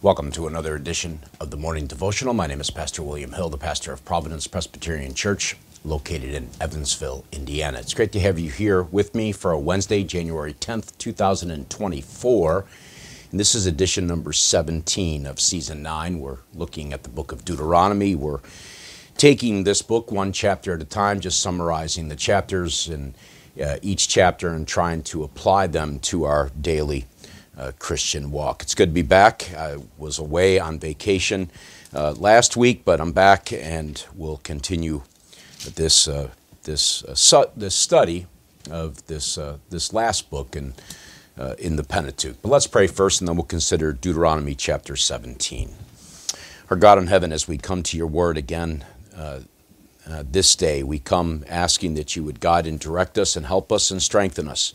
Welcome to another edition of the Morning Devotional. My name is Pastor William Hill, the pastor of Providence Presbyterian Church, located in Evansville, Indiana. It's great to have you here with me for a Wednesday, January 10th, 2024. And this is edition number 17 of season 9. We're looking at the book of Deuteronomy. We're taking this book one chapter at a time, just summarizing the chapters in uh, each chapter and trying to apply them to our daily uh, Christian walk. It's good to be back. I was away on vacation uh, last week, but I'm back and we'll continue this uh, this uh, su- this study of this uh, this last book in in the Pentateuch. But let's pray first, and then we'll consider Deuteronomy chapter 17. Our God in heaven, as we come to your word again. Uh, this day, we come asking that you would guide and direct us and help us and strengthen us.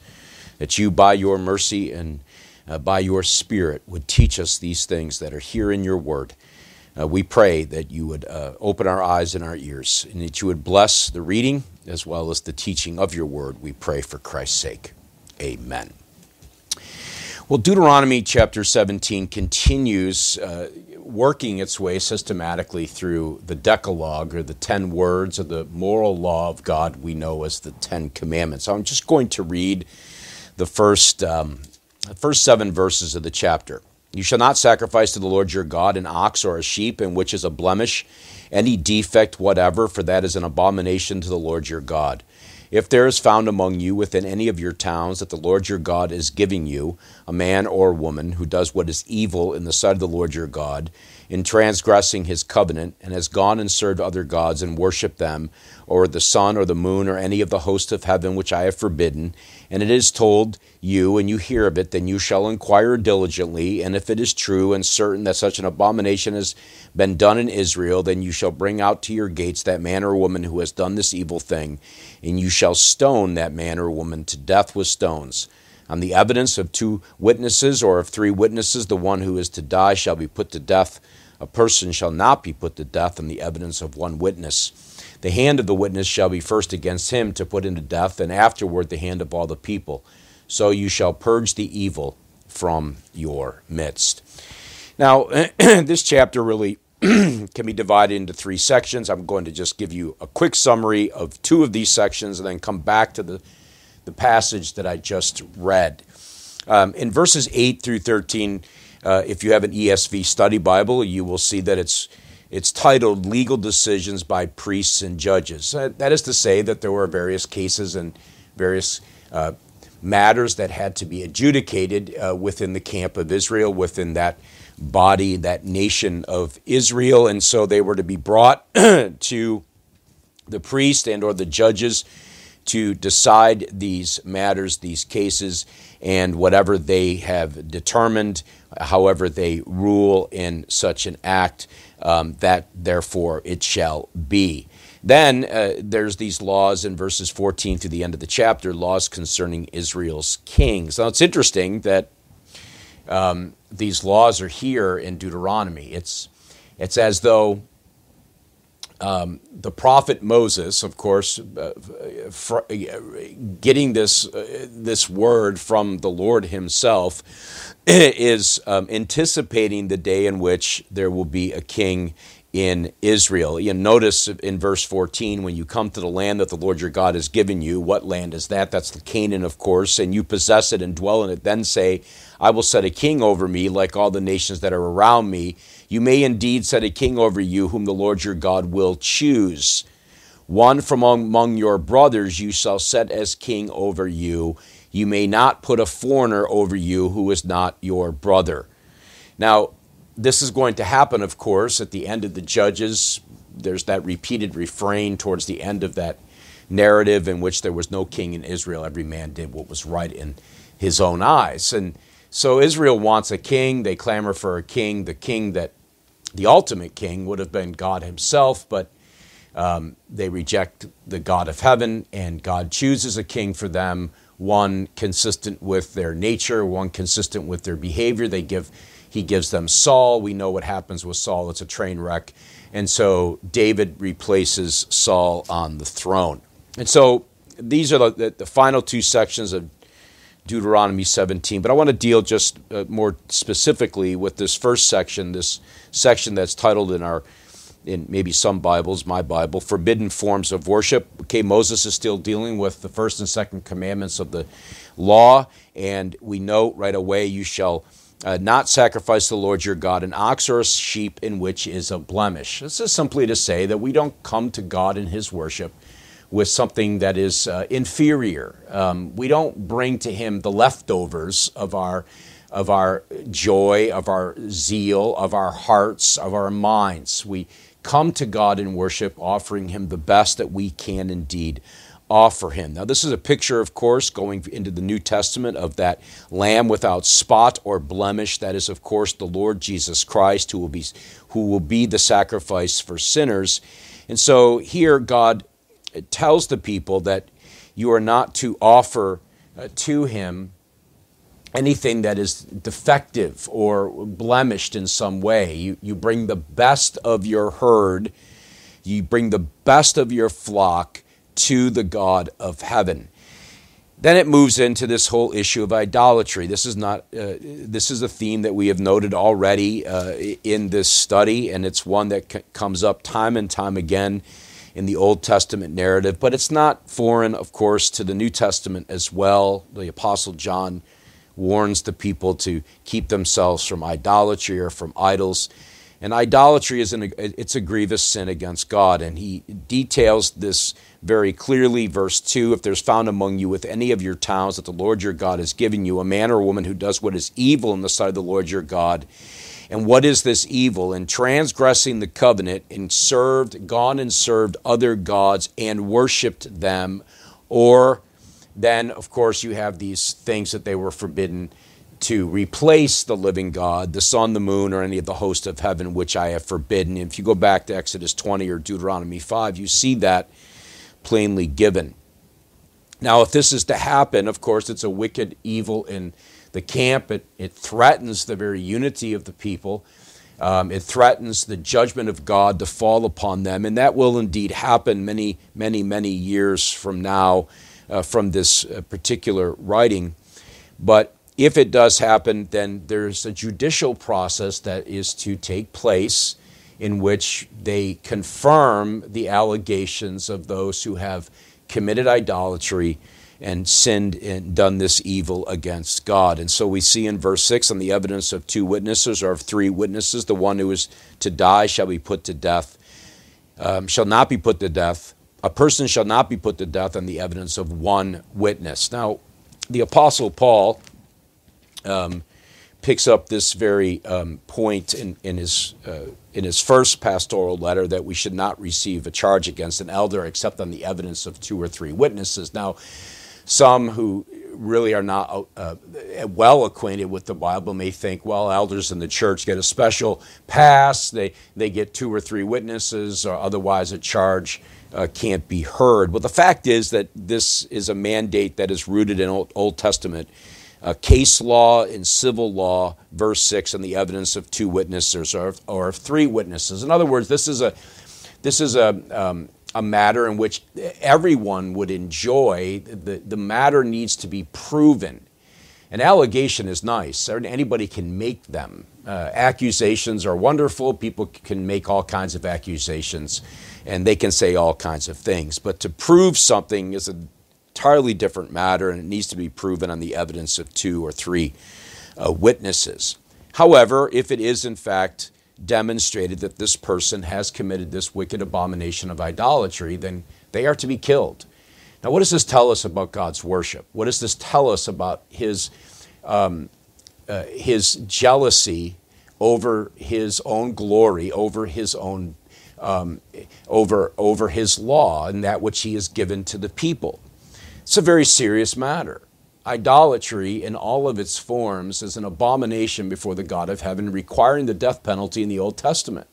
That you, by your mercy and uh, by your Spirit would teach us these things that are here in your word. Uh, we pray that you would uh, open our eyes and our ears, and that you would bless the reading as well as the teaching of your word. We pray for Christ's sake. Amen. Well, Deuteronomy chapter 17 continues uh, working its way systematically through the Decalogue, or the ten words of the moral law of God we know as the Ten Commandments. So I'm just going to read the first um, the first seven verses of the chapter. You shall not sacrifice to the Lord your God an ox or a sheep in which is a blemish, any defect whatever, for that is an abomination to the Lord your God. If there is found among you within any of your towns that the Lord your God is giving you, a man or woman who does what is evil in the sight of the Lord your God, in transgressing his covenant, and has gone and served other gods and worshipped them, or the sun or the moon or any of the host of heaven which I have forbidden, and it is told you, and you hear of it, then you shall inquire diligently, and if it is true and certain that such an abomination has been done in Israel, then you shall bring out to your gates that man or woman who has done this evil thing, and you shall stone that man or woman to death with stones. On the evidence of two witnesses or of three witnesses, the one who is to die shall be put to death. A person shall not be put to death on the evidence of one witness. The hand of the witness shall be first against him to put into death, and afterward the hand of all the people. So you shall purge the evil from your midst. Now, this chapter really can be divided into three sections. I'm going to just give you a quick summary of two of these sections and then come back to the, the passage that I just read. Um, in verses 8 through 13, uh, if you have an ESV study Bible, you will see that it's it's titled Legal Decisions by Priests and Judges. Uh, that is to say, that there were various cases and various uh, matters that had to be adjudicated uh, within the camp of Israel, within that body, that nation of Israel, and so they were to be brought to the priest and or the judges to decide these matters, these cases, and whatever they have determined, however they rule in such an act, um, that therefore it shall be. Then uh, there's these laws in verses 14 to the end of the chapter, laws concerning Israel's kings. Now it's interesting that um, these laws are here in Deuteronomy. It's, it's as though um, the prophet Moses, of course, uh, fr- getting this, uh, this word from the Lord himself, is um, anticipating the day in which there will be a king in Israel. You notice in verse 14, when you come to the land that the Lord your God has given you, what land is that? That's the Canaan, of course, and you possess it and dwell in it. Then say, I will set a king over me like all the nations that are around me you may indeed set a king over you, whom the Lord your God will choose. One from among your brothers you shall set as king over you. You may not put a foreigner over you who is not your brother. Now, this is going to happen, of course, at the end of the Judges. There's that repeated refrain towards the end of that narrative in which there was no king in Israel. Every man did what was right in his own eyes. And so Israel wants a king. They clamor for a king, the king that the ultimate king would have been God himself, but um, they reject the God of heaven, and God chooses a king for them, one consistent with their nature, one consistent with their behavior. They give, he gives them Saul. We know what happens with Saul, it's a train wreck. And so David replaces Saul on the throne. And so these are the, the final two sections of Deuteronomy 17. But I want to deal just uh, more specifically with this first section, this section that's titled in our in maybe some Bibles, my Bible, forbidden forms of worship. Okay, Moses is still dealing with the first and second commandments of the law, and we know right away, you shall uh, not sacrifice the Lord your God an ox or a sheep in which is a blemish. This is simply to say that we don't come to God in his worship with something that is uh, inferior. Um, we don't bring to him the leftovers of our of our joy, of our zeal, of our hearts, of our minds. We come to God in worship, offering him the best that we can indeed offer him. Now, this is a picture, of course, going into the New Testament of that lamb without spot or blemish. That is, of course, the Lord Jesus Christ, who will be, who will be the sacrifice for sinners. And so here, God tells the people that you are not to offer uh, to him anything that is defective or blemished in some way. You, you bring the best of your herd, you bring the best of your flock to the God of heaven. Then it moves into this whole issue of idolatry. This is not. Uh, this is a theme that we have noted already uh, in this study, and it's one that c- comes up time and time again in the Old Testament narrative. But it's not foreign, of course, to the New Testament as well. The Apostle John warns the people to keep themselves from idolatry or from idols. And idolatry is an, it's a grievous sin against God, and he details this very clearly. Verse 2 If there's found among you with any of your towns that the Lord your God has given you, a man or a woman who does what is evil in the sight of the Lord your God, and what is this evil? In transgressing the covenant, and served, gone and served other gods, and worshiped them, or then, of course, you have these things that they were forbidden to replace the living God, the sun, the moon, or any of the host of heaven, which I have forbidden. If you go back to Exodus 20 or Deuteronomy 5, you see that plainly given. Now, if this is to happen, of course, it's a wicked evil in the camp. It, it threatens the very unity of the people. Um, it threatens the judgment of God to fall upon them. And that will indeed happen many, many, many years from now uh, from this uh, particular writing. But if it does happen, then there's a judicial process that is to take place in which they confirm the allegations of those who have committed idolatry and sinned and done this evil against God. And so we see in verse 6 on the evidence of two witnesses or of three witnesses, the one who is to die shall be put to death, um, shall not be put to death. A person shall not be put to death on the evidence of one witness. Now, the Apostle Paul um, picks up this very um, point in, in, his, uh, in his first pastoral letter that we should not receive a charge against an elder except on the evidence of two or three witnesses. Now, some who really are not uh, well acquainted with the Bible may think, well, elders in the church get a special pass, they, they get two or three witnesses, or otherwise a charge uh, can't be heard. Well, the fact is that this is a mandate that is rooted in Old, Old Testament uh, case law in civil law, verse 6, and the evidence of two witnesses or, or of three witnesses. In other words, this is a, this is a, um, a matter in which everyone would enjoy. The, the matter needs to be proven. An allegation is nice, anybody can make them. Uh, accusations are wonderful, people can make all kinds of accusations and they can say all kinds of things. But to prove something is a entirely different matter, and it needs to be proven on the evidence of two or three uh, witnesses. However, if it is in fact demonstrated that this person has committed this wicked abomination of idolatry, then they are to be killed. Now, what does this tell us about God's worship? What does this tell us about His, um, uh, his jealousy over His own glory, over His own, um, over, over His law, and that which He has given to the people? It's a very serious matter. Idolatry in all of its forms is an abomination before the God of heaven, requiring the death penalty in the Old Testament.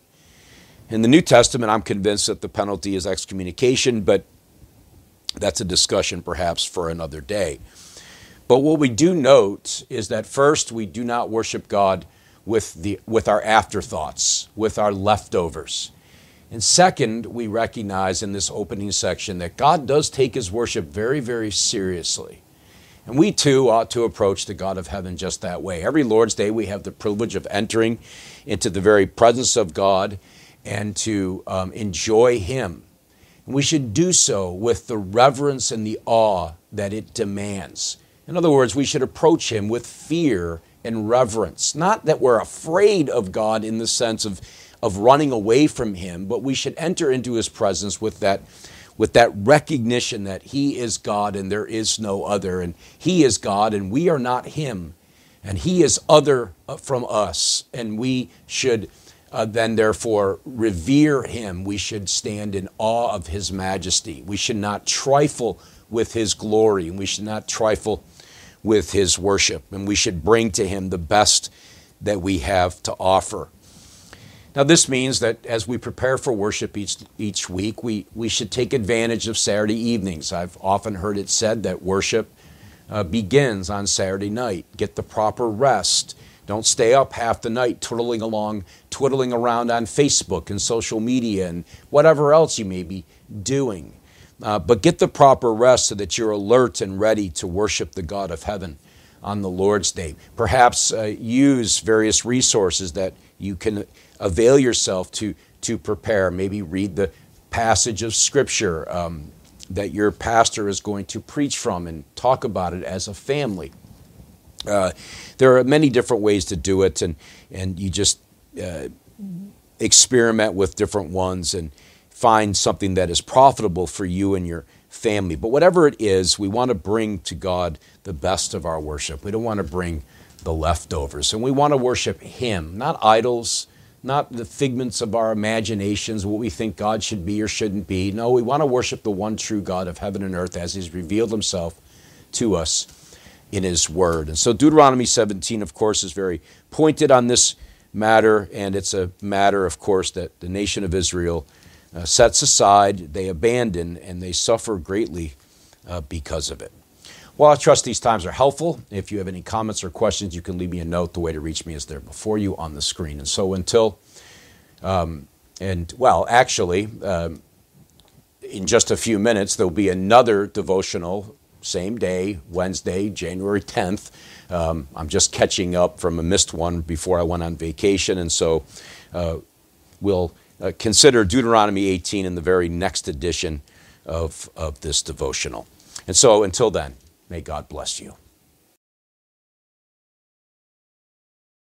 In the New Testament, I'm convinced that the penalty is excommunication, but that's a discussion perhaps for another day. But what we do note is that first, we do not worship God with, the, with our afterthoughts, with our leftovers. And second, we recognize in this opening section that God does take his worship very, very seriously. And we too ought to approach the God of heaven just that way. Every Lord's Day, we have the privilege of entering into the very presence of God and to um, enjoy Him. And we should do so with the reverence and the awe that it demands. In other words, we should approach Him with fear and reverence. Not that we're afraid of God in the sense of, of running away from Him, but we should enter into His presence with that with that recognition that He is God and there is no other, and He is God and we are not Him, and He is other uh, from us, and we should uh, then therefore revere Him. We should stand in awe of His majesty. We should not trifle with His glory, and we should not trifle with His worship, and we should bring to Him the best that we have to offer. Now, this means that as we prepare for worship each, each week, we, we should take advantage of Saturday evenings. I've often heard it said that worship uh, begins on Saturday night. Get the proper rest. Don't stay up half the night twiddling along, twiddling around on Facebook and social media and whatever else you may be doing. Uh, but get the proper rest so that you're alert and ready to worship the God of heaven on the Lord's Day. Perhaps uh, use various resources that you can avail yourself to, to prepare. Maybe read the passage of Scripture um, that your pastor is going to preach from and talk about it as a family. Uh, there are many different ways to do it, and, and you just uh, experiment with different ones and find something that is profitable for you and your family. But whatever it is, we want to bring to God the best of our worship. We don't want to bring the leftovers. And we want to worship Him, not idols, not the figments of our imaginations, what we think God should be or shouldn't be. No, we want to worship the one true God of heaven and earth as He's revealed Himself to us in His Word. And so Deuteronomy 17, of course, is very pointed on this matter, and it's a matter, of course, that the nation of Israel uh, sets aside, they abandon, and they suffer greatly uh, because of it. Well, I trust these times are helpful. If you have any comments or questions, you can leave me a note. The way to reach me is there before you on the screen. And so until, um, and well, actually, um, in just a few minutes, there'll be another devotional, same day, Wednesday, January 10th. Um, I'm just catching up from a missed one before I went on vacation. And so uh, we'll uh, consider Deuteronomy 18 in the very next edition of, of this devotional. And so until then, May God bless you.